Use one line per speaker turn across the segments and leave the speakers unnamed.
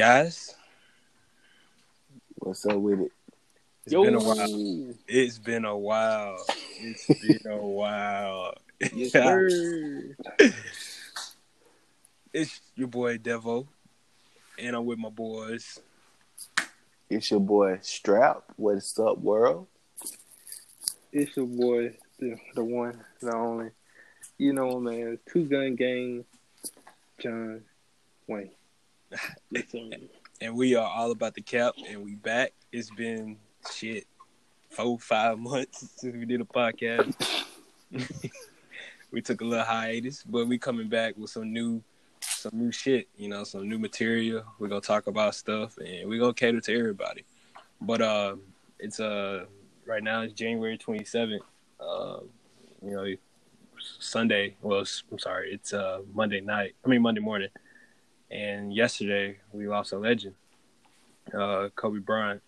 Guys,
What's up with it?
it's been a while. It's been a while. It's been a while.
Yes, sir.
It's your boy Devo, and I'm with my boys.
It's your boy Strap. What's up, world?
It's your boy, the, the one, the only. You know, man, Two Gun Gang, John Wayne.
And we are all about the cap, and we back. It's been shit four, five months since we did a podcast. we took a little hiatus, but we coming back with some new, some new shit. You know, some new material. We're gonna talk about stuff, and we're gonna cater to everybody. But uh, it's uh right now it's January twenty seventh. Uh, you know, Sunday. Well, I'm sorry, it's uh Monday night. I mean Monday morning. And yesterday we lost a legend, uh, Kobe Bryant,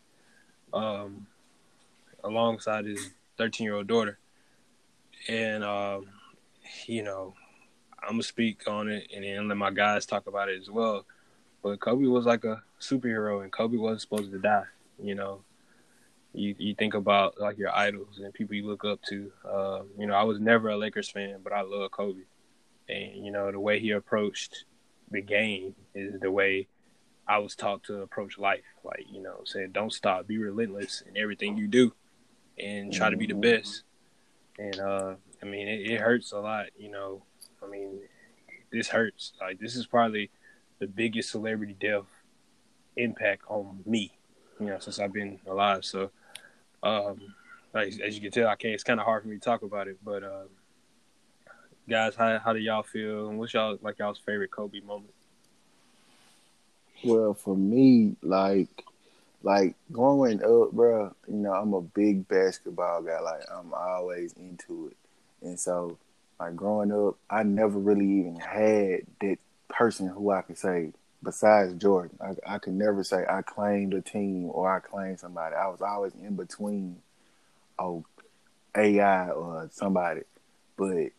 um, alongside his 13 year old daughter. And, um, you know, I'm going to speak on it and then let my guys talk about it as well. But Kobe was like a superhero and Kobe wasn't supposed to die, you know. You, you think about like your idols and people you look up to. Uh, you know, I was never a Lakers fan, but I love Kobe. And, you know, the way he approached the game is the way I was taught to approach life. Like, you know, saying don't stop, be relentless in everything you do and try to be the best. And uh I mean it, it hurts a lot, you know. I mean, this hurts. Like this is probably the biggest celebrity death impact on me, you know, since I've been alive. So um like as you can tell I can't it's kinda hard for me to talk about it, but uh guys, how how do y'all feel and what's y'all like y'all's favorite Kobe moment?
Well, for me, like, like growing up, bro, you know, I'm a big basketball guy. Like, I'm always into it, and so, like, growing up, I never really even had that person who I could say besides Jordan. I, I could never say I claimed a team or I claimed somebody. I was always in between, oh, AI or somebody, but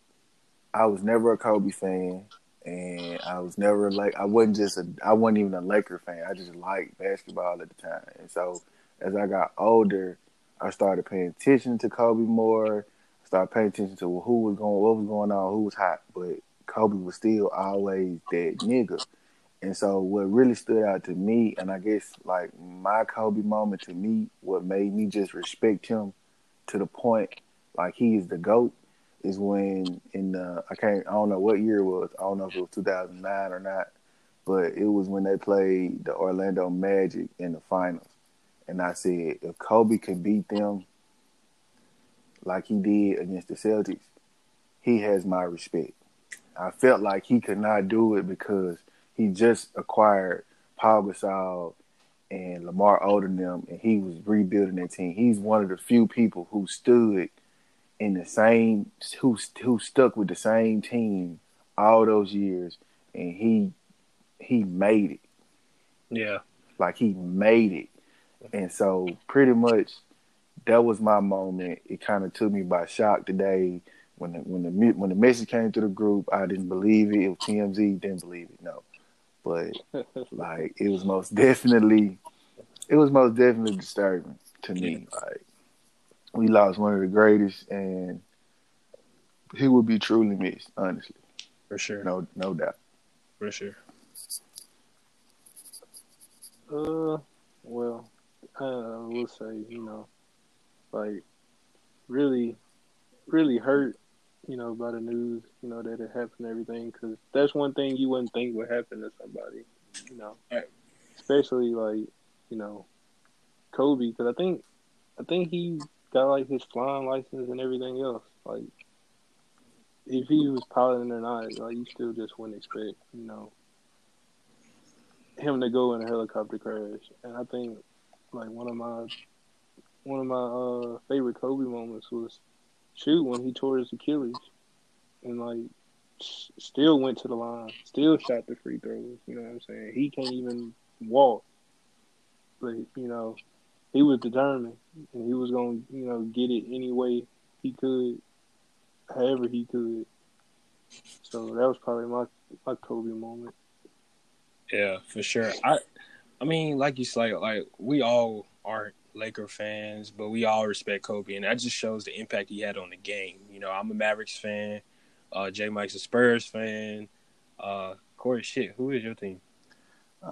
I was never a Kobe fan and I was never like I wasn't just a I wasn't even a Laker fan. I just liked basketball at the time. And so as I got older, I started paying attention to Kobe more. Started paying attention to who was going what was going on, who was hot. But Kobe was still always that nigga. And so what really stood out to me, and I guess like my Kobe moment to me, what made me just respect him to the point like he is the GOAT is when in the I can't I don't know what year it was. I don't know if it was 2009 or not, but it was when they played the Orlando Magic in the finals. And I said, if Kobe can beat them like he did against the Celtics, he has my respect. I felt like he could not do it because he just acquired Paul Gasol and Lamar Odom and he was rebuilding that team. He's one of the few people who stood in the same who who stuck with the same team all those years, and he he made it
Yeah.
like he made it, and so pretty much that was my moment. It kind of took me by shock today when the when the when the message came to the group. I didn't believe it. It was TMZ. Didn't believe it. No, but like it was most definitely it was most definitely disturbing to me. Like we lost one of the greatest, and he will be truly missed. Honestly,
For sure.
no no doubt.
For sure.
Uh, well, uh, I will say, you know, like, really, really hurt, you know, by the news, you know, that it happened and everything, because that's one thing you wouldn't think would happen to somebody, you know,
Right.
especially like, you know, Kobe, because I think, I think he got like his flying license and everything else, like. If he was piloting or not, like you still just wouldn't expect, you know, him to go in a helicopter crash. And I think like one of my one of my uh favorite Kobe moments was shoot when he tore his Achilles and like still went to the line, still shot the free throws. You know what I'm saying? He can't even walk, but you know he was determined and he was gonna you know get it any way he could, however he could. So that was probably my my Kobe moment.
Yeah, for sure. I I mean, like you say, like we all aren't Laker fans, but we all respect Kobe, and that just shows the impact he had on the game. You know, I'm a Mavericks fan. Uh, J Mike's a Spurs fan. Uh, Corey, shit, who is your team?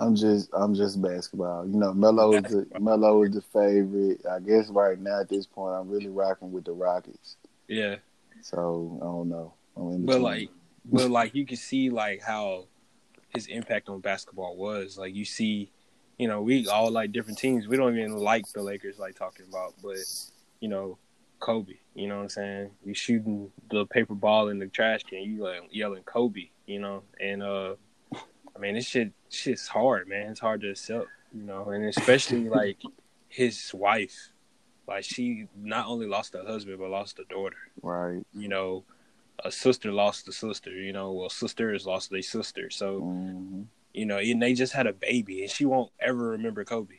I'm just I'm just basketball. You know, Melo is the Melo is the favorite. I guess right now at this point I'm really rocking with the Rockets.
Yeah.
So I don't know.
but like but like you can see like how his impact on basketball was. Like you see, you know, we all like different teams. We don't even like the Lakers like talking about, but you know, Kobe, you know what I'm saying? You shooting the paper ball in the trash can, you like yelling Kobe, you know, and uh I mean, this shit, shit's hard, man. It's hard to accept, you know, and especially like his wife, like she not only lost her husband but lost a daughter.
Right.
You know, a sister lost a sister. You know, well, sisters lost their sister. So, mm-hmm. you know, and they just had a baby, and she won't ever remember Kobe.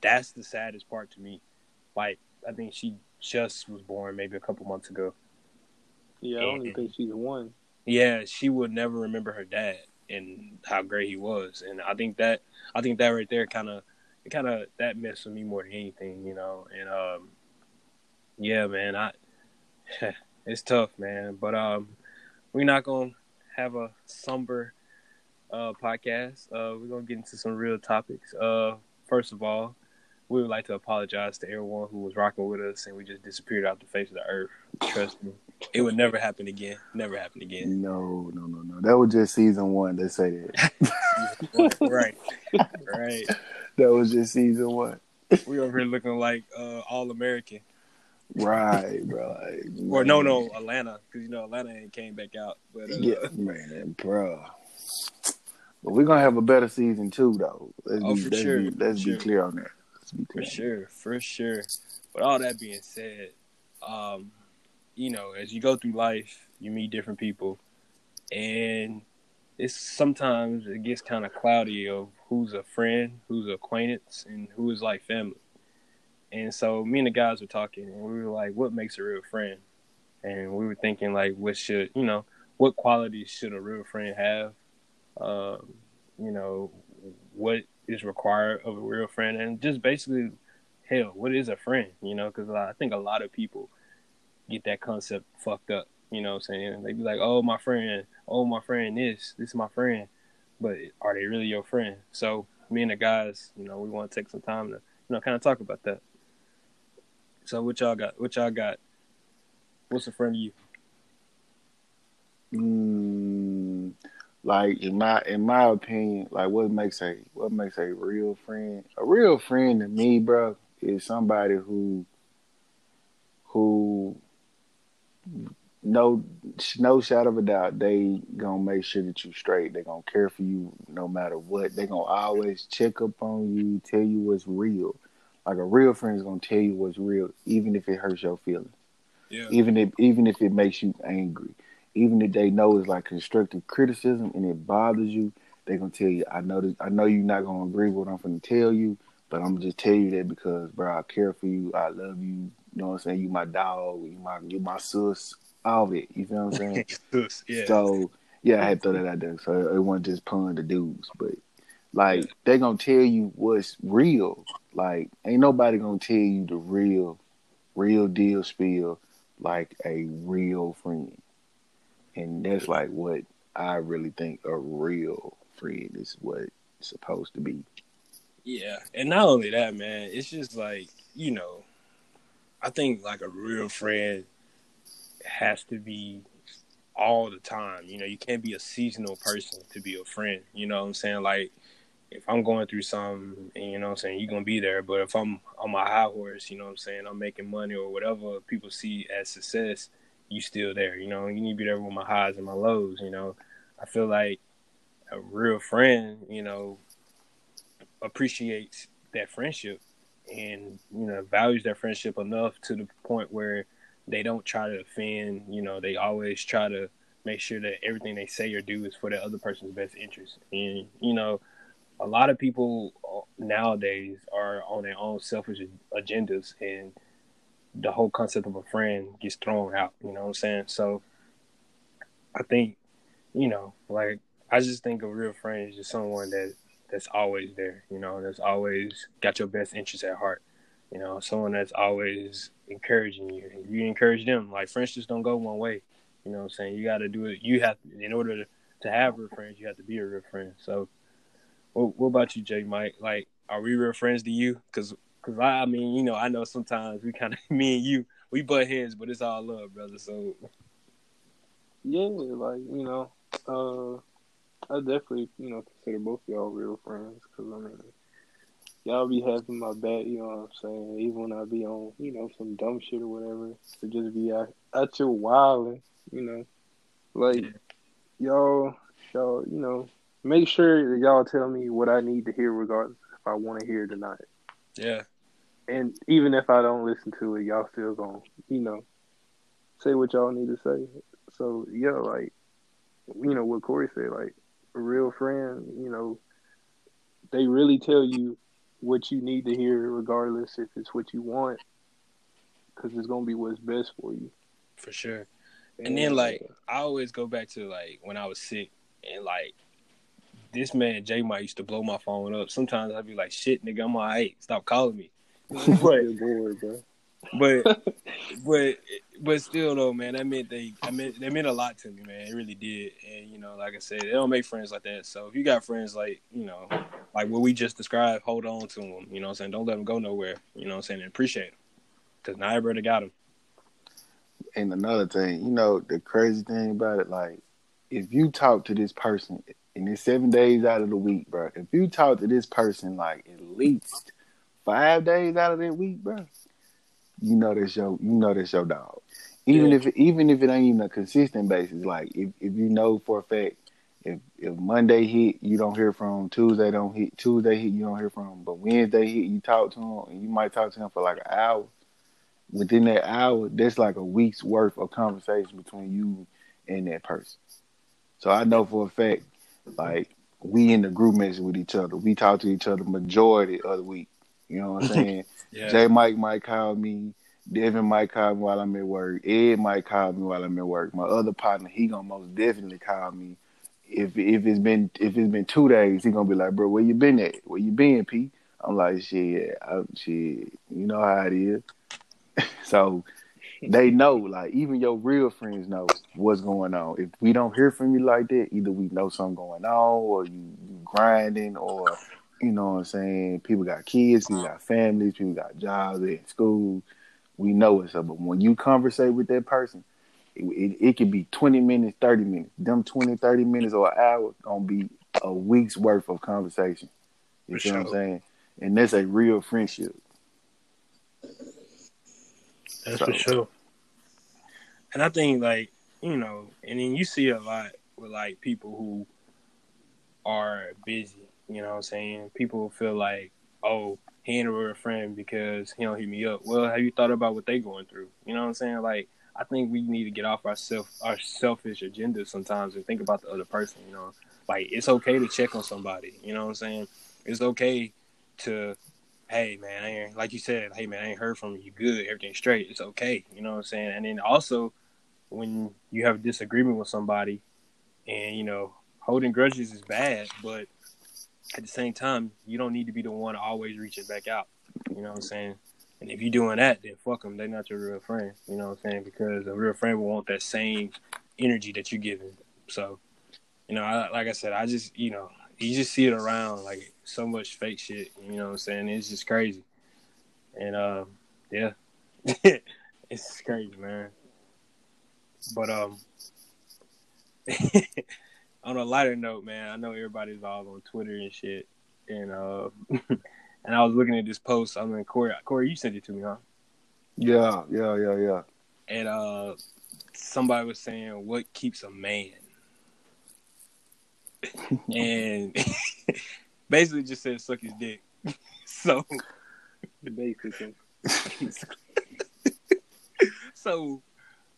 That's the saddest part to me. Like, I think she just was born maybe a couple months ago.
Yeah, I don't even think she's one
yeah, she would never remember her dad and how great he was. And I think that I think that right there kind of kind of that messed with me more than anything, you know. And um, yeah, man, I it's tough, man. But um, we're not gonna have a somber uh podcast. Uh, we're gonna get into some real topics. Uh, first of all, we would like to apologize to everyone who was rocking with us and we just disappeared off the face of the earth. Trust me. It would never happen again. Never happen again.
No, no, no, no. That was just season one. They say
that. right. Right.
That was just season one.
We over here looking like uh, all American.
Right, bro. Like,
or no, no, Atlanta, because you know Atlanta ain't came back out. But uh,
yeah, man, bro. But we're gonna have a better season too, though. Let's
oh,
be,
for
let's
sure.
Be, let's be clear on that.
For sure, for sure. But all that being said, um, you know, as you go through life, you meet different people, and it's sometimes it gets kind of cloudy of who's a friend, who's an acquaintance, and who is like family. And so me and the guys were talking, and we were like, "What makes a real friend?" And we were thinking like, "What should you know? What qualities should a real friend have? Um, you know, what is required of a real friend, and just basically, hell, what is a friend? You know, because I think a lot of people get that concept fucked up. You know what I'm saying? They be like, oh, my friend, oh, my friend, this, this is my friend. But are they really your friend? So me and the guys, you know, we want to take some time to, you know, kind of talk about that. So what y'all got? What y'all got? What's a friend to you?
Mm, like in my in my opinion, like what makes a what makes a real friend? A real friend to me, bro, is somebody who who no no shadow of a doubt they gonna make sure that you straight. They gonna care for you no matter what. They gonna always check up on you, tell you what's real. Like a real friend is gonna tell you what's real, even if it hurts your feelings.
Yeah.
Even if even if it makes you angry. Even if they know it's like constructive criticism and it bothers you, they gonna tell you, I know this, I know you're not gonna agree with what I'm gonna tell you, but I'm gonna just tell you that because bro, I care for you, I love you, you know what I'm saying? You my dog, you my you my sus, all of it. You feel what I'm saying?
sus, yeah.
So yeah, I had to throw that out there. So it wasn't just pun the dudes, but like they gonna tell you what's real. Like ain't nobody gonna tell you the real, real deal spiel like a real friend. And that's like what I really think a real friend is what it's supposed to be.
Yeah, and not only that, man, it's just like you know, I think like a real friend has to be all the time. You know, you can't be a seasonal person to be a friend. You know what I'm saying? Like if I'm going through something, you know what I'm saying, you're gonna be there. But if I'm on my high horse, you know what I'm saying, I'm making money or whatever people see as success, you still there. You know, you need to be there with my highs and my lows. You know, I feel like a real friend, you know, appreciates that friendship and you know values their friendship enough to the point where they don't try to offend. You know, they always try to make sure that everything they say or do is for the other person's best interest. And you know, a lot of people nowadays are on their own selfish agendas, and the whole concept of a friend gets thrown out. You know what I'm saying? So, I think, you know, like I just think a real friend is just someone that that's always there. You know, that's always got your best interest at heart. You know, someone that's always encouraging you. You encourage them. Like friendships don't go one way. You know what I'm saying? You got to do it. You have in order to, have real friends, you have to be a real friend. So, what, what about you, Jay Mike? Like, are we real friends to you? Because, cause I, I mean, you know, I know sometimes we kind of me and you we butt heads, but it's all love, brother. So,
yeah, like you know, uh, I definitely you know consider both y'all real friends because I mean y'all be having my back, you know what I'm saying? Even when I be on, you know, some dumb shit or whatever, to just be out, out your wilding, you know. Like, y'all, y'all, you know, make sure that y'all tell me what I need to hear regardless if I want to hear it or not.
Yeah.
And even if I don't listen to it, y'all still gonna, you know, say what y'all need to say. So, yeah, like, you know, what Corey said, like, real friend, you know, they really tell you what you need to hear, regardless if it's what you want, because it's gonna be what's best for you.
For sure. And, and then uh, like I always go back to like when I was sick and like this man J Mike used to blow my phone up. Sometimes I'd be like, "Shit, nigga, I'm alright. Stop calling me." bored, bro. But but but still though, man, that meant they I meant they meant a lot to me, man. It really did. And you know, like I said, they don't make friends like that. So if you got friends like you know, like what we just described, hold on to them. You know, what I'm saying, don't let them go nowhere. You know, what I'm saying, and appreciate them because not everybody got them.
And another thing, you know, the crazy thing about it, like if you talk to this person and it's seven days out of the week, bro. If you talk to this person like at least five days out of that week, bro, you know that's your you know that's your dog. Even yeah. if even if it ain't even a consistent basis, like if, if you know for a fact if if Monday hit you don't hear from Tuesday don't hit Tuesday hit you don't hear from but Wednesday hit you talk to him and you might talk to him for like an hour. Within that hour, that's like a week's worth of conversation between you and that person. So I know for a fact, like we in the group message with each other. We talk to each other majority of the week. You know what I'm saying? Yeah. Jay Mike might call me. Devin might call me while I'm at work. Ed might call me while I'm at work. My other partner, he gonna most definitely call me. If if it's been if it's been two days, he gonna be like, bro, where you been at? Where you been, P? I'm like, shit, I, shit, you know how it is. so they know, like even your real friends know what's going on. If we don't hear from you like that, either we know something going on, or you, you grinding, or you know what I'm saying? People got kids, people got families, people got jobs, they in school. We know what's up. But when you conversate with that person, it, it, it could be 20 minutes, 30 minutes. Them 20, 30 minutes or an hour gonna be a week's worth of conversation. You see sure. what I'm saying? And that's a real friendship.
That's so, for sure. And I think like, you know, and then you see a lot with like people who are busy you know what I'm saying? People feel like, oh, he ain't a real friend because he don't hit me up. Well, have you thought about what they going through? You know what I'm saying? Like, I think we need to get off our self our selfish agenda sometimes and think about the other person. You know, like it's okay to check on somebody. You know what I'm saying? It's okay to, hey man, I ain't like you said, hey man, I ain't heard from you. You good? Everything straight? It's okay. You know what I'm saying? And then also, when you have a disagreement with somebody, and you know, holding grudges is bad, but at the same time, you don't need to be the one always reaching back out. You know what I'm saying? And if you're doing that, then fuck them. They're not your real friend. You know what I'm saying? Because a real friend will want that same energy that you're giving. So, you know, I, like I said, I just, you know, you just see it around like so much fake shit. You know what I'm saying? It's just crazy. And uh, yeah, it's crazy, man. But um, on a lighter note, man, I know everybody's all on Twitter and shit, and uh, and I was looking at this post. I mean, Corey, Corey, you sent it to me, huh?
Yeah, yeah, yeah, yeah.
And uh, somebody was saying, "What keeps a man?" and basically just said, "Suck his dick." so basically, so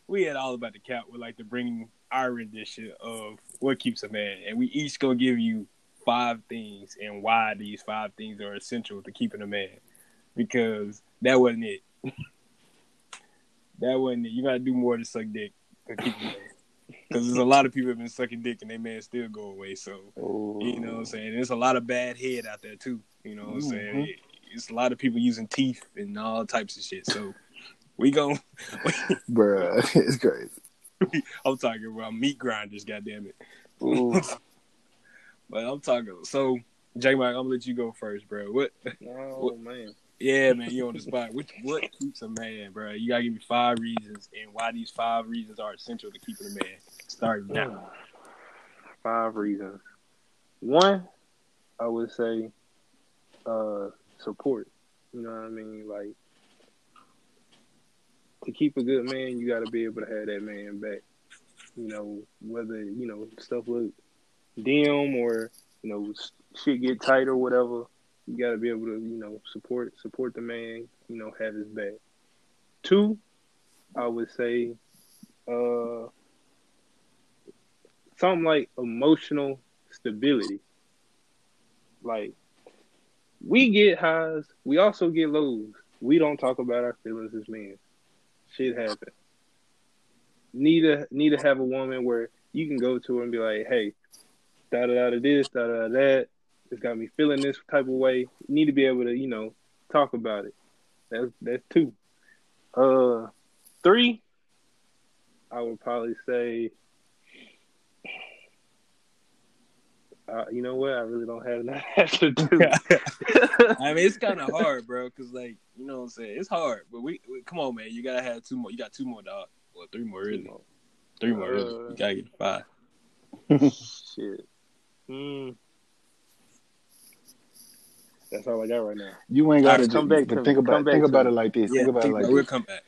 we had all about the cap with like the bring our rendition of what keeps a man, and we each gonna give you five things and why these five things are essential to keeping a man. Because that wasn't it. that wasn't it. You gotta do more to suck dick to keep a man. Because there's a lot of people have been sucking dick and they man still go away. So
Ooh.
you know what I'm saying. There's a lot of bad head out there too. You know what I'm
Mhm.
saying. It's a lot of people using teeth and all types of shit. So we gon'
Bruh, it's crazy.
I'm talking about meat grinders. Goddamn it. But I'm talking. So J Mike, I'm gonna let you go first, bro. What?
Oh man.
Yeah, man, you on the spot. What what keeps a man, bro? You gotta give me five reasons and why these five reasons are essential to keeping a man. Starting now.
Five reasons. One, I would say, uh, support. You know what I mean? Like, to keep a good man, you got to be able to have that man back. You know, whether you know stuff look dim or you know shit get tight or whatever, you got to be able to you know support support the man. You know, have his back. Two, I would say, uh, something like emotional stability. Like we get highs, we also get lows. We don't talk about our feelings as men. Shit happens. Need to need to have a woman where you can go to her and be like, hey, da da da this, da da that. It's got me feeling this type of way. Need to be able to, you know, talk about it. That's that's two. Uh, three. I would probably say Uh, you know what? I really don't have an answer to.
I mean, it's kind of hard, bro, because like you know what I'm saying. It's hard, but we, we come on, man. You gotta have two more. You got two more, dog. Well, three more, really. Three more, really.
Uh,
You gotta get five.
Shit. Mm. That's all I got right now.
You ain't got to
come back
But
to
think about
Come back
think about it like this.
Yeah,
think about it like
about- we'll
this.
come back.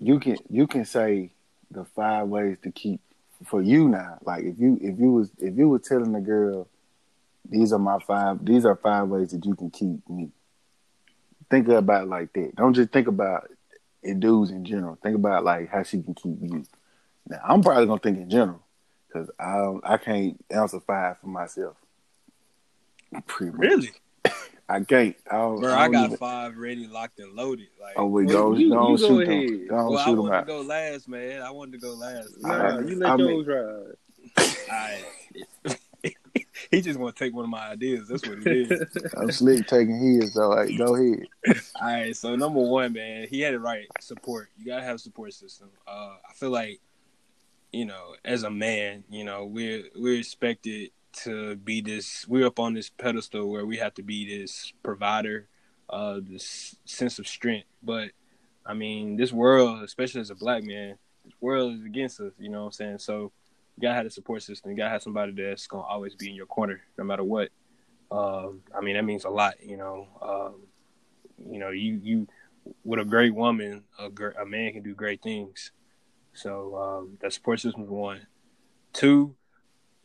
You can you can say the five ways to keep for you now. Like if you if you was if you was telling the girl, these are my five these are five ways that you can keep me. Think about like that. Don't just think about it dudes in general. Think about like how she can keep you. Now I'm probably gonna think in general because I I can't answer five for myself. Pretty.
Really,
I can't. I, don't,
bro?
I,
I
don't
got
even-
five ready, locked, and loaded. Like,
Oh, we
Well,
go.
you-
don't
you go
shoot
ahead.
them. Don't
well, I
shoot them
wanted to go last, man. I wanted to go last.
I-
Nah, you let
I mean-
yours ride.
Alright. he just want to take one of my ideas. That's what it is.
I'm slick taking his, so like, go ahead.
All right, so number one, man, he had it right. Support. You gotta have a support system. Uh, I feel like, you know, as a man, you know, we're we're expected to be this. We're up on this pedestal where we have to be this provider, uh, this sense of strength. But I mean, this world, especially as a black man, this world is against us. You know what I'm saying? So you gotta have a support system. You gotta have somebody that's gonna always be in your corner, no matter what. Um, I mean, that means a lot. You know. Um, you know, you you with a great woman, a a man can do great things. So um, that support system is one. Two,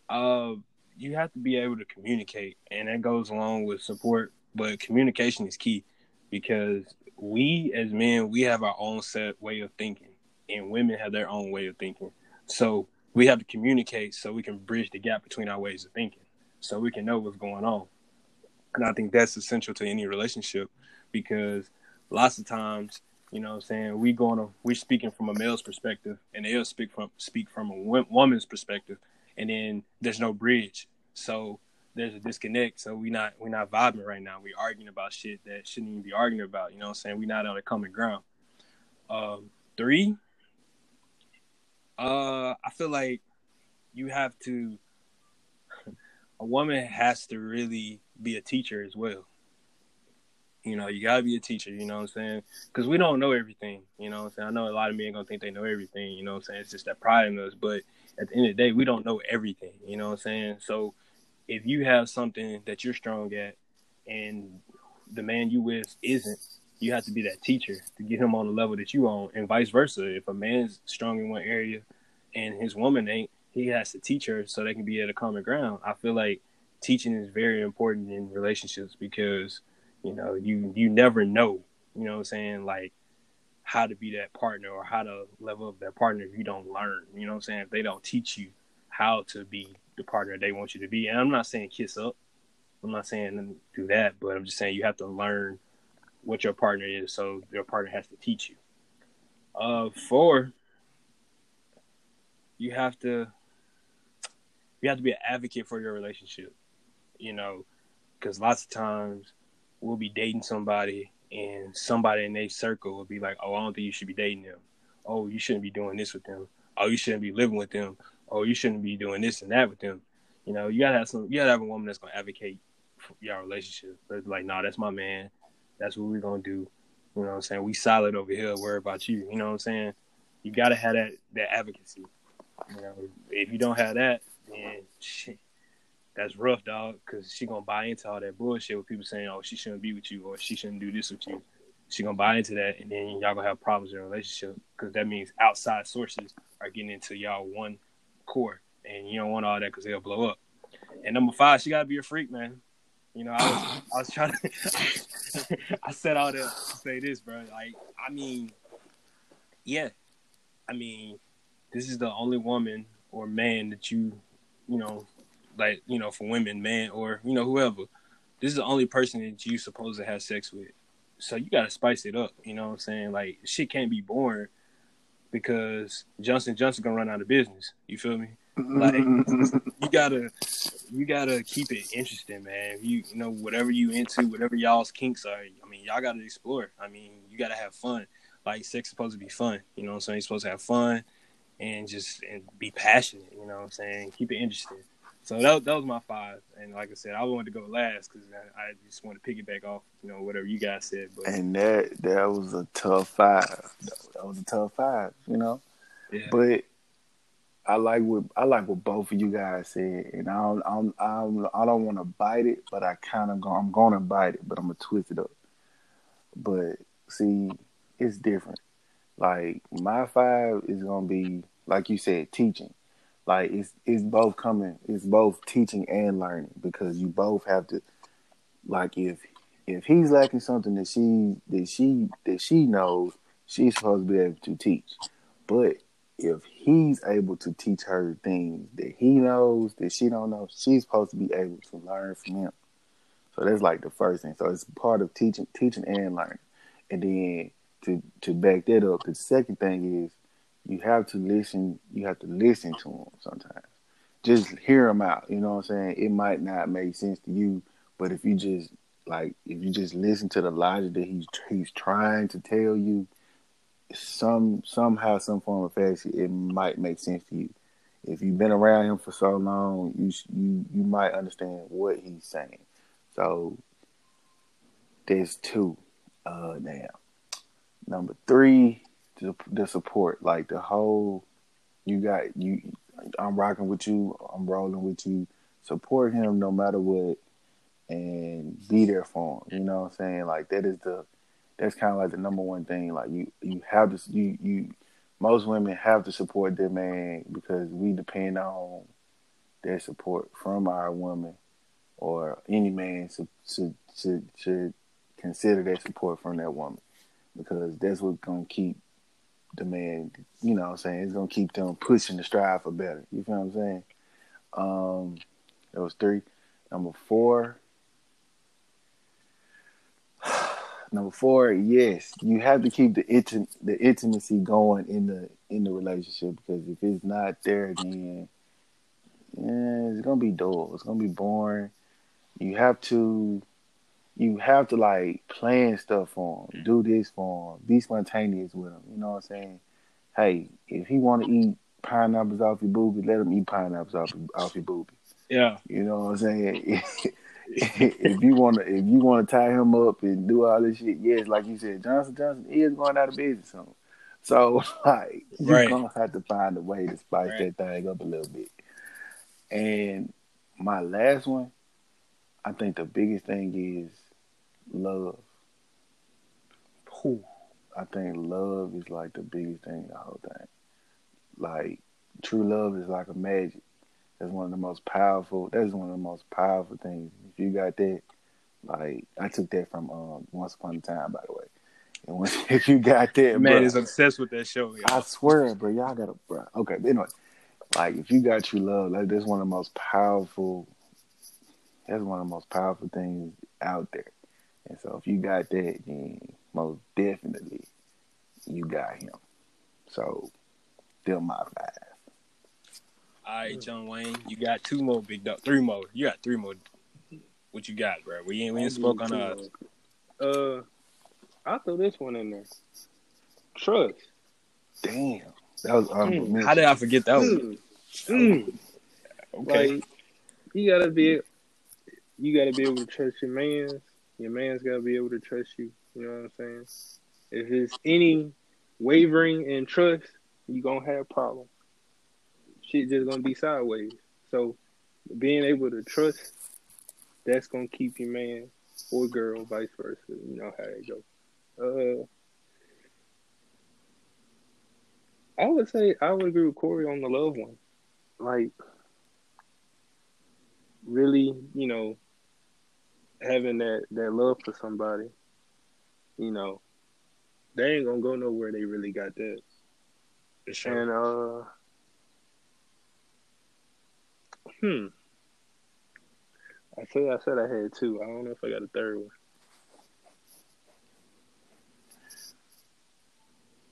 uh, you have to be able to communicate, and that goes along with support. But communication is key because we as men we have our own set way of thinking, and women have their own way of thinking. So we have to communicate so we can bridge the gap between our ways of thinking, so we can know what's going on. And I think that's essential to any relationship because lots of times, you know what I'm saying, we going to we're speaking from a male's perspective and they'll speak from speak from a woman's perspective and then there's no bridge. So there's a disconnect. So we not we not vibing right now. We arguing about shit that shouldn't even be arguing about, you know what I'm saying? we not on a common ground. Um three, uh I feel like you have to a woman has to really be a teacher as well. You know, you gotta be a teacher, you know what I'm saying? Because we don't know everything, you know what I'm saying? I know a lot of men gonna think they know everything, you know what I'm saying? It's just that pride in us, but at the end of the day, we don't know everything, you know what I'm saying? So if you have something that you're strong at and the man you with isn't, you have to be that teacher to get him on the level that you on, and vice versa. If a man's strong in one area and his woman ain't, he has to teach her so they can be at a common ground. I feel like teaching is very important in relationships because you know you you never know you know what i'm saying like how to be that partner or how to level up that partner if you don't learn you know what i'm saying? If they don't teach you how to be the partner they want you to be. And i'm not saying kiss up. I'm not saying do that but i'm just saying you have to learn what your partner is so your partner has to teach you. Uh four you have to you have to be an advocate for your relationship. You know, because lots of times we'll be dating somebody and somebody in their circle will be like, "Oh, I don't think you should be dating them. Oh, you shouldn't be doing this with them. Oh, you shouldn't be living with them. Oh, you shouldn't be doing this and that with them." You know, you gotta have some. You gotta have a woman that's gonna advocate for your relationship. But like, nah, that's my man. That's what we're gonna do. You know what I'm saying? We solid over here. Worry about you. You know what I'm saying? You gotta have that that advocacy. You know, if you don't have that, then shit, that's rough, dog. Because she gonna buy into all that bullshit with people saying, "Oh, she shouldn't be with you," or "She shouldn't do this with you." She gonna buy into that, and then y'all gonna have problems in a relationship because that means outside sources are getting into y'all one core, and you don't want all that because they'll blow up. And number five, she gotta be a freak, man. You know, I was I was trying to I set out to say this, bro. Like, I mean, yeah, I mean, this is the only woman or man that you, you know, like you know, for women, man or you know whoever, this is the only person that you supposed to have sex with. So you gotta spice it up. You know what I'm saying? Like shit can't be boring because Johnson Johnson gonna run out of business. You feel me? Like you gotta you gotta keep it interesting, man. You you know whatever you into, whatever y'all's kinks are. I mean, y'all gotta explore. I mean, you gotta have fun. Like sex supposed to be fun. You know what I'm saying? You're supposed to have fun and just and be passionate. You know what I'm saying? Keep it interesting. So that, that was my five, and like I said, I wanted to go last because I, I, just want to piggyback off, you know, whatever you guys said. But
and that that was a tough five. That was a tough five, you know.
Yeah.
But I like what I like what both of you guys said, and I don't I don't I don't, I don't want to bite it, but I kind of go I'm gonna bite it, but I'm gonna twist it up. But see, it's different. Like my five is gonna be like you said, teaching. Like it's it's both coming, it's both teaching and learning because you both have to. Like if if he's lacking something that she that she that she knows, she's supposed to be able to teach. But if he's able to teach her things that he knows that she don't know, she's supposed to be able to learn from him. So that's like the first thing. So it's part of teaching, teaching and learning. And then to to back that up, the second thing is you have to listen. You have to listen to him sometimes. Just hear him out. You know what I'm saying? It might not make sense to you, but if you just like if you just listen to the logic that he's he's trying to tell you, some somehow, some form of fashion, it might make sense to you. If you've been around him for so long, you you you might understand what he's saying. So there's two. Uh, now number three, the, support, like the whole. You got you. I'm rocking with you. I'm rolling with you. Support him no matter what, and be there for him. You know what I'm saying? Like that is the that's kind of like the number one thing. Like you, you have to, you, you, most women have to support their man because we depend on their support from our woman or any man to, to, to, consider their support from that woman because that's what's to keep the man, you know what I'm saying? It's going to keep them pushing to strive for better. You feel what I'm saying? Um, that was three. Number four, Number four, yes, you have to keep the inti- the intimacy going in the in the relationship because if it's not there, then yeah, it's gonna be dull. It's gonna be boring. You have to you have to like plan stuff for him, do this for him, be spontaneous with him. You know what I'm saying? Hey, if he want to eat pineapples off your boobie, let him eat pineapples off off your boobie.
Yeah,
you know what I'm saying. if you want to, if you want to tie him up and do all this shit, yes, like you said, Johnson Johnson is going out of business soon. So like you're right. gonna have to find a way to spice right. that thing up a little bit. And my last one, I think the biggest thing is love. Whew. I think love is like the biggest thing the whole thing. Like true love is like a magic. That's one of the most powerful. That's one of the most powerful things. If you got that, like I took that from um, Once Upon a Time, by the way. And once if you got that,
man
bro,
is obsessed with that show.
I swear, bro, y'all gotta, bro. Okay, but anyway, like if you got true love, like that's one of the most powerful. That's one of the most powerful things out there. And so if you got that, then most definitely you got him. So, still my five.
All right, John Wayne, you got two more big dog, three more. You got three more. What you got, bro? We ain't we ain't spoke on us.
Uh, I'll throw this one in there. Trust.
Damn, that was honorable
Mm.
How did I forget that one?
Mm. Mm.
Okay.
Like you gotta be, you gotta be able to trust your man's. Your man's gotta be able to trust you. You know what I'm saying? If there's any wavering in trust, you're gonna have problems. Shit just gonna be sideways. So being able to trust, that's gonna keep your man or girl, vice versa. You know how it goes. Uh, I would say I would agree with Corey on the love one. Like, really, you know, having that that love for somebody, you know, they ain't gonna go nowhere. They really got that.
For sure.
And uh, hmm. I say I said I had two. I don't know if I got a third one.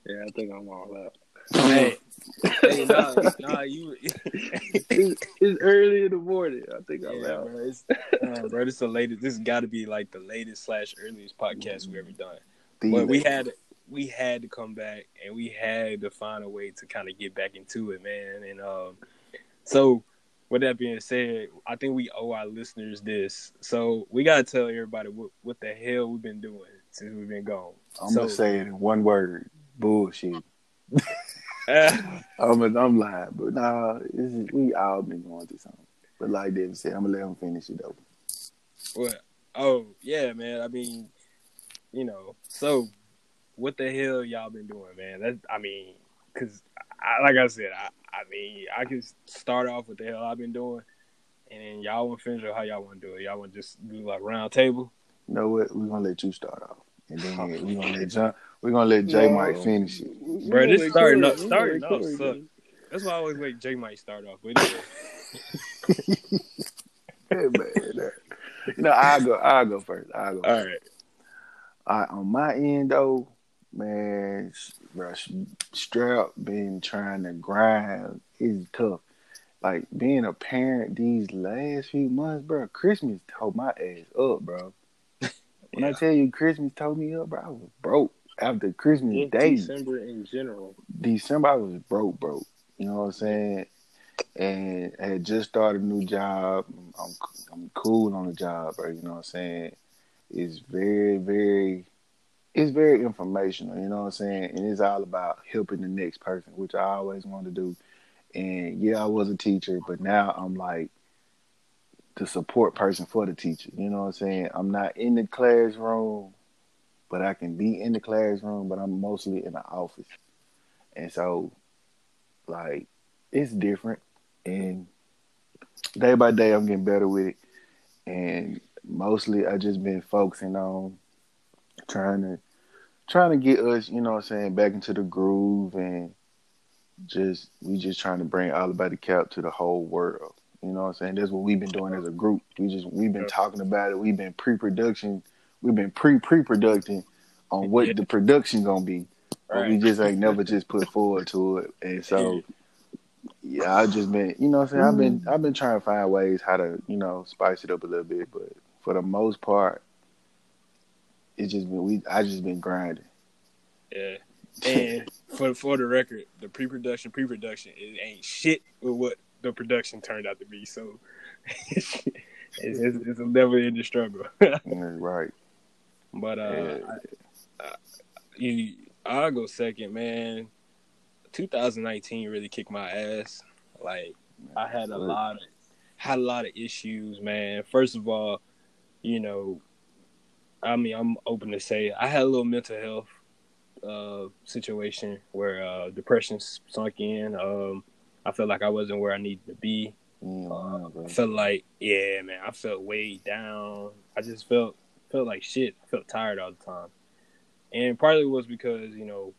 Yeah, I think I'm all out.
hey, hey, nah, nah, you.
it's, it's early in the morning. I think I'm
yeah,
out.
bro, it's, uh, bro, this the latest. This got to be like the latest slash earliest podcast we ever done.
The-
But we had we had to come back and we had to find a way to kind of get back into it, man. And um, so with that being said, I think we owe our listeners this. So we gotta tell everybody what what the hell we've been doing since we've been gone.
I'm
so,
gonna say it in one word: bullshit. I'm I'm lying, but nah, is, we all been going through something. But like David said, I'm gonna let him finish it though.
What? Oh yeah, man. I mean, you know. So, what the hell y'all been doing, man? That I mean, cause I, like I said, I I mean, I can start off with the hell I've been doing, and then y'all want to finish or how y'all want to do it. Y'all want to just do like round table.
You know what? We're gonna let you start off, and then we're gonna let John. We're gonna let J Mike
No.
finish it.
Bro, this
You
starting
Corey-
up- starting up suck. That's why I always wait. J Mike start off, but anyway.
Yeah, man. You know, I go. I go first. I'll go.
all
First.
right.
All right, on my end though, man, bro, strap been trying to grind is tough. Like being a parent these last few months, bro. Christmas tore my ass up, bro. When I tell you Christmas told me up, bro, I was broke after Christmas
Just
Day.
December in general.
December, I was broke, broke. You know what I'm saying? And I had just started a new job. I'm, I'm cool on the job, bro. You know what I'm saying? It's very, very, it's very informational. You know what I'm saying? And it's all about helping the next person, which I always wanted to do. And yeah, I was a teacher, but now I'm like the support person for the teacher. You know what I'm saying? I'm not in the classroom, but I can be in the classroom, but I'm mostly in the office. And so, like, it's different. And day by day, I'm getting better with it. And mostly, I just been focusing on trying to trying to get us, you know what I'm saying, back into the groove and just we just trying to bring all about the cap to the whole world. You know what I'm saying? That's what we've been doing as a group. We just we've been talking about it. We've been pre-production. We've been pre-pre-production on what
Yeah.
the production gonna be. But we just ain't never just put forward to it. And so yeah, I just been you know what I'm saying, I've been mm. I've been trying to find ways how to, you know, spice it up a little bit, but for the most part, it's just been we I just been grinding.
Yeah. And for for the record, the pre-production, pre-production, it ain't shit with what the production turned out to be. So it's, it's, it's a never ending struggle.
Right.
But uh. I, I, you, I'll go second, man. 2019 really kicked my ass. Like I had a lot of had a lot of issues, man. First of all, you know, I mean, I'm open to say I had a little mental health uh situation where uh depression sunk in. Um I felt like I wasn't where I needed to be.
Wow.
I felt like, yeah, man, I felt weighed down. I just felt felt like shit. I felt tired all the time. And partly was because, you know,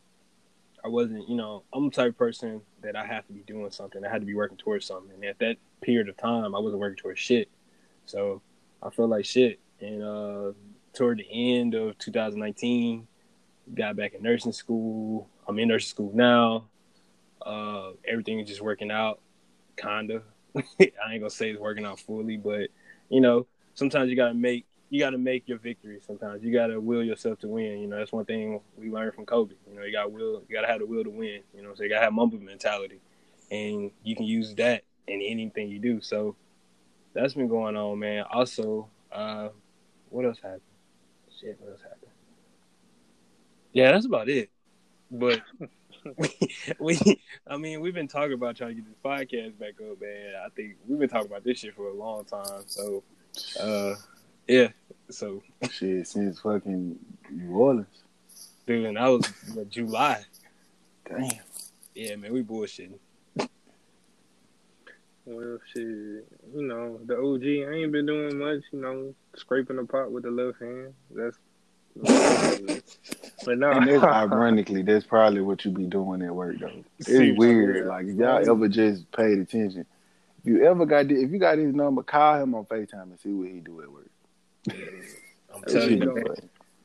I wasn't, you know, I'm the type of person that I have to be doing something. I had to be working towards something. And at that period of time, I wasn't working towards shit. So I felt like shit. And uh, toward the end of 2019, got back in nursing school. I'm in nursing school now. Uh, everything is just working out kinda. I ain't gonna say it's working out fully, but you know, sometimes you gotta make you gotta make your victory. Sometimes you gotta will yourself to win. You know, that's one thing we learned from Kobe. You know, you got will, you gotta have the will to win. You know, so you gotta have Mamba mentality, and you can use that in anything you do. So that's been going on, man. Also, uh, what else happened? Shit, what else happened? Yeah, that's about it. But we, I mean, we've been talking about trying to get this podcast back up, man. I think we've been talking about this shit for a long time. So, uh, yeah. So,
shit since fucking New Orleans,
dude, and that was what, July.
Damn.
Yeah, man, we bullshitting.
Well, shit, you know, the OG I ain't been doing much, you know, scraping the pot with the left hand. That's, but no.
And that's ironically, that's probably what you be doing at work though. It's
Seriously,
weird.
yeah.
Like if y'all ever just paid attention, if you ever got thi- if you got his number, call him on Facetime and see what he do at work.
I'm telling
shit
you, man.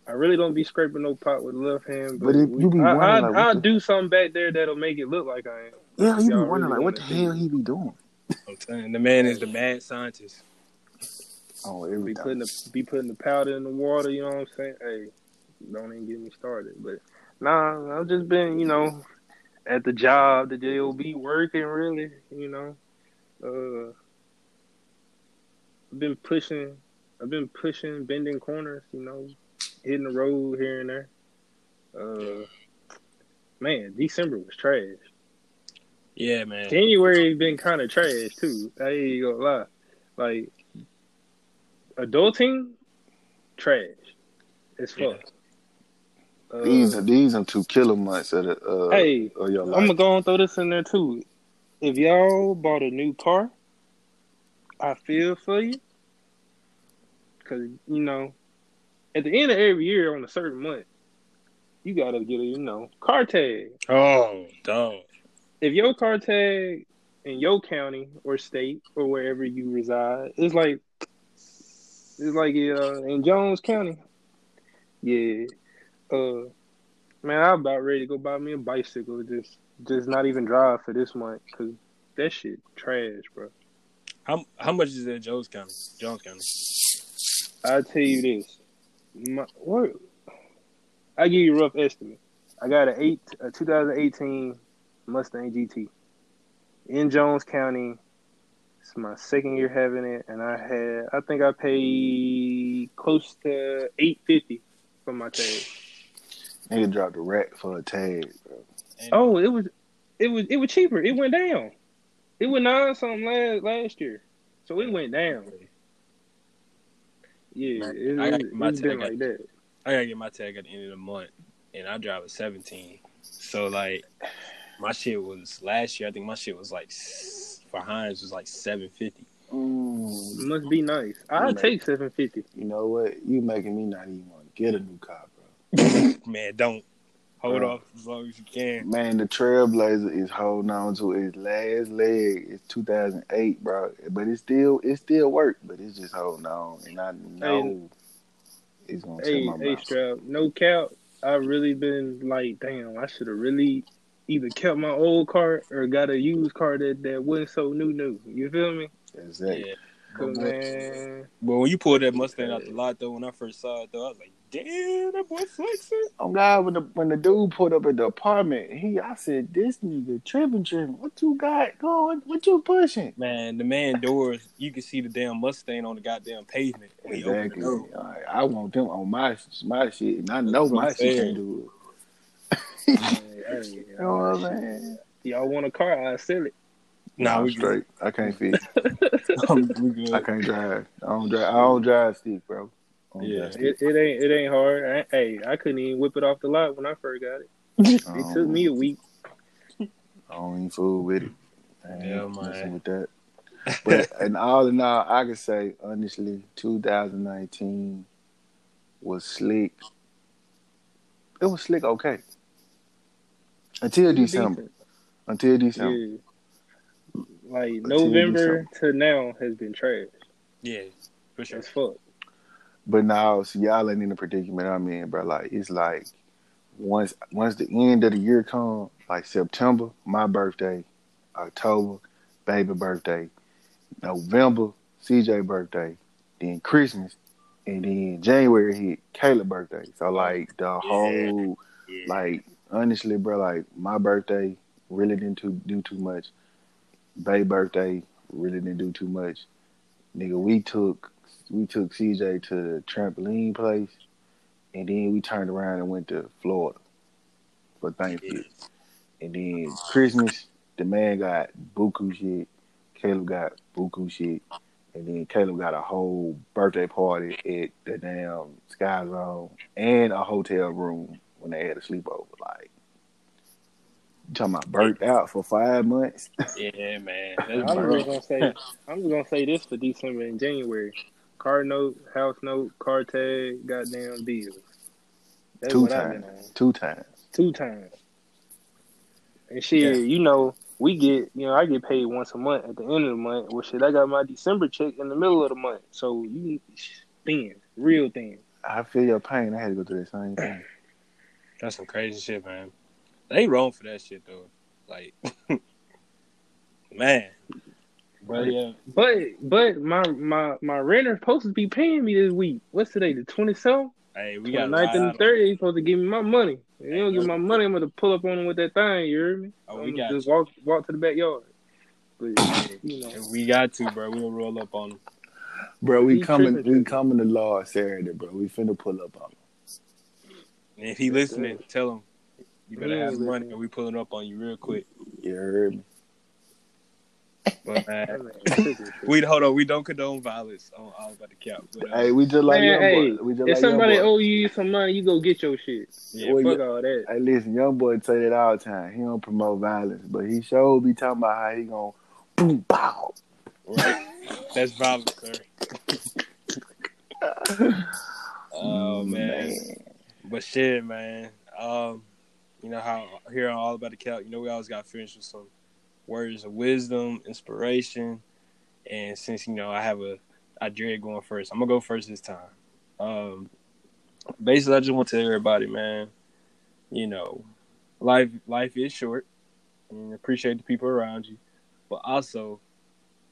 I really don't be scraping no pot with left hand, but,
But if
we-
you be
I, I,
like,
I'll
the-
do something back there that'll make it look like I am.
Yeah, you be wondering
really
like what the hell he be doing.
I'm telling you, the man is the mad scientist.
Oh,
Be
everything.
putting the be putting the powder in the water. You know what I'm saying? Hey, don't even get me started. But nah, I've just been, you know, at the job, the job working really. You know, uh, been pushing. I've been pushing, bending corners. You know, hitting the road here and there. Uh, man, December was trash.
Yeah, man.
January been kind of trash too. I ain't gonna lie. Like adulting, trash. It's fuck. Uh,
These are these are two killer months of the uh
hey,
of your
I'm gonna go and throw this in there too. If y'all bought a new car, I feel for you. Cause you know, at the end of every year on a certain month, you gotta get a you know car tag.
Oh, dog.
if your car tag in your county or state or wherever you reside, it's like it's like uh, in Jones County. Yeah, uh, man, I'm about ready to go buy me a bicycle. Just, just not even drive for this month because that shit trash, bro.
How how much is that Jones County? Jones County.
I tell you this, my what? I give you a rough estimate. I got a eight, a 2018 Mustang GT in Jones County. It's my second year having it, and I had, I think I paid close to 850 for my tag.
Nigga dropped a rack for a tag, bro.
Oh, it was, it was, it was cheaper. It went down. It went nine something last last year, so it went down. Yeah,
Man,
it,
I got
it,
my
it's been
tag
like that.
I gotta get my tag at the end of the month, and I drive a 17. So like, my shit was last year. I think my shit was like for Heinz was like 750.
Mm,
Must be nice. I'll
Man.
take seven fifty.
you know what? You making me not even want to get a new car, bro.
Man, don't hold
Bro.
off as long as you can.
Man, the Trailblazer is holding on to its last leg. It's 2008, bro. But it still it still work, but it's just holding on, and I know it's gonna
Hey,
tear my
hey,
mouth.
Strap. No cap. I've really been like, damn. I should have really either kept my old car or got a used car that that wasn't so new, new. You feel me?
Exactly.
Yeah.
Cause
But,
man,
but when you pulled that Mustang out the lot though, when I first saw it though, I was like, damn, that boy flexing.
Oh God, when the when the dude pulled up at the apartment, he I said, This nigga tripping tripping. What you got going? What you pushing?
Man, the man doors, you can see the damn Mustang on the goddamn pavement. when he opened the
Exactly.
door.
I, want them on my my shit, and I know
That's
my shit can do it. You know what I'm saying?
y'all want a car? I sell it.
Nah,
I'm straight. I can't fit.
good.
I can't drive. I don't drive. I don't drive stick, bro. I don't
Yeah.
It, it ain't it ain't hard. I, hey, I couldn't even whip it off the lot when I first got it. It
don't-
took me a week.
I don't even fool with it. I
Yeah, man.
with that. But and all in all, I could say honestly, 2019 was slick. It was slick, okay. Until December.
Decent.
Until December.
Yeah. Like
Until
November to now has been trash.
Yeah, for sure.
As fuck.
But now, see, y'all ain't in the predicament I'm in, bro. Like it's like once once the end of the year come, like September, my birthday, October, baby birthday, November, CJ birthday, then Christmas, and then January hit Caleb birthday. So like the whole,
Yeah.
like honestly, bro, like my birthday really didn't too, do too much. Bay birthday really didn't do too much. Nigga, we took we took CJ to the trampoline place, and then we turned around and went to Florida for Thanksgiving. And then Christmas, the man got buku shit. Caleb got buku shit. And then Caleb got a whole birthday party at the damn Sky Zone and a hotel room when they had a sleepover. Like, you talking about burnt out for five months?
yeah, man.
I'm just gonna say I'm just gonna say this for December and January. Car note, house note, car tag, goddamn bills. That's
Two
what I've been
times. Two times.
Two times. And shit,
Yeah.
you know, we get you know, I get paid once a month at the end of the month. Well shit, I got my December check in the middle of the month. So you thin, real thin.
I feel your pain. I had to go through that same thing.
That's some crazy shit, man. They ain't wrong for that shit though. Like, man, bro, yeah,
But but my my my renter supposed to be paying me this week. What's today? The twenty seventh?
hey, we got
ninth and the thirtieth, they supposed to give me my money. If you don't give me my money, I'm gonna pull up on them with that thing. You heard me?
Oh,
I'm
we got
just
you.
walk walk to the backyard. But you know,
We got to, bro. We'll roll up on them.
Bro, we
He
coming
tripping,
we
tripping.
coming to law Saturday, bro. We finna pull up on him.
And if he listening, tell him you better
Yeah,
have money,
listen.
or we pulling up on you real quick.
You heard me?
But man,
man
we hold on. We don't condone violence on all about the cap. But, uh,
Hey, we just like
Man,
young
hey,
boy. We just
if
like
somebody owe you some money, you go get your shit.
yeah,
Well,
Fuck
yeah.
all that.
Hey, listen, young boy say that all the time. He don't promote violence, but he sure be talking about how he gonna boom pow.
right. That's violence, sir. Oh man. But shit, man. Um, you know how here on All About the Cap, you know we always got to finish with some words of wisdom, inspiration, and since you know I have a I dread going first, I'm gonna go first this time. Um, basically, I just want to tell everybody, man. You know, life life is short, and appreciate the people around you, but also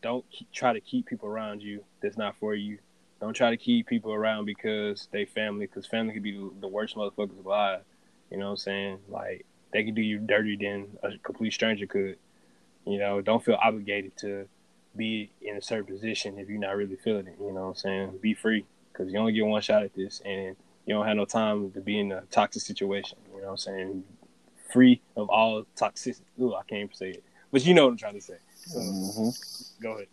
don't try to keep people around you that's not for you. Don't try to keep people around because they family, because family could be the, the worst motherfuckers alive. You know what I'm saying? Like they could do you dirty than a complete stranger could. You know, don't feel obligated to be in a certain position if you're not really feeling it. You know what I'm saying? Be free because you only get one shot at this, and you don't have no time to be in a toxic situation. You know what I'm saying? Free of all toxicity. Ooh, I can't even say it, but you know what I'm trying to say. So
hmm
go ahead.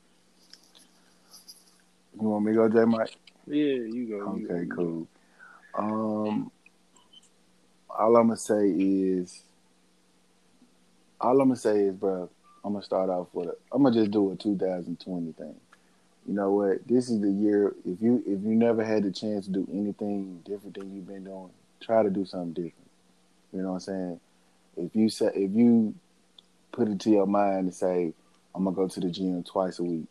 You want me to go, J Mike?
Yeah, you go. you go,
Okay,
you go.
cool. Um, all I'm gonna say is, all I'm gonna say is, bro, I'm gonna start off with a. I'm gonna just do a 2020 thing. You know what? This is the year. If you if you never had the chance to do anything different than you've been doing, try to do something different. You know what I'm saying? If you say if you put it to your mind and say, I'm gonna go to the gym twice a week,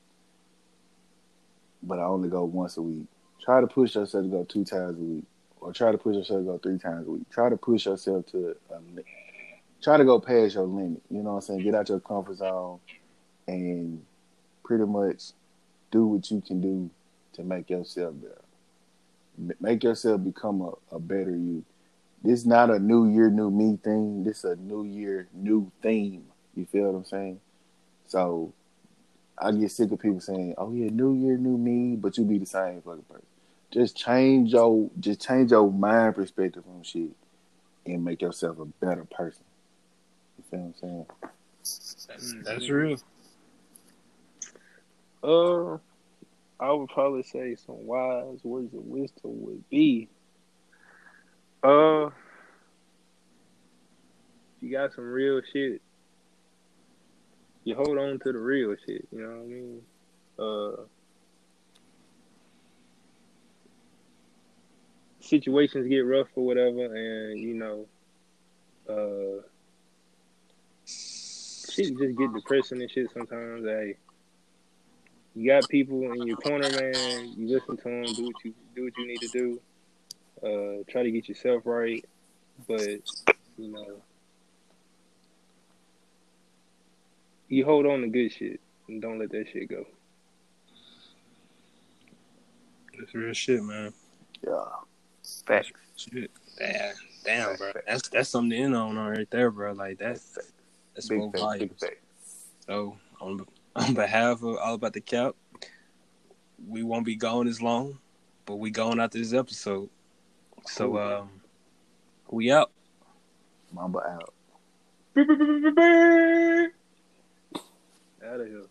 but I only go once a week. Try to push yourself to go two times a week, or try to push yourself to go three times a week. Try to push yourself to, try to go past your limit. You know what I'm saying? Get out your comfort zone, and pretty much do what you can do to make yourself better. Make yourself become a, a better you. This is not a new year, new me thing. This is a new year, new theme. You feel what I'm saying? So I get sick of people saying, "Oh yeah, new year, new me," but you be the same fucking person. Just change your, just change your mind perspective on shit, and make yourself a better person. You feel what I'm saying?
That's, that's real.
Uh, I would probably say some wise words of wisdom would be, uh, you got some real shit. You hold on to the real shit. You know what I mean? Uh, situations get rough or whatever, and you know, uh, shit just get depressing and shit sometimes. Hey you got people in your corner, man. You listen to them, do what you do what you need to do. Uh, try to get yourself right, but you know, you hold on to good shit. and don't let that shit go.
That's real shit, man.
Yeah. Facts.
Shit. Damn, damn, bro. That's that's something to end on right there, bro. Like that. That's
Big
more
facts.
volumes.
Big facts.
So on on behalf of all about the cap, we won't be gone as long, but we going after this episode. So
Cool.
um, we out.
Mamba out.
Out of here.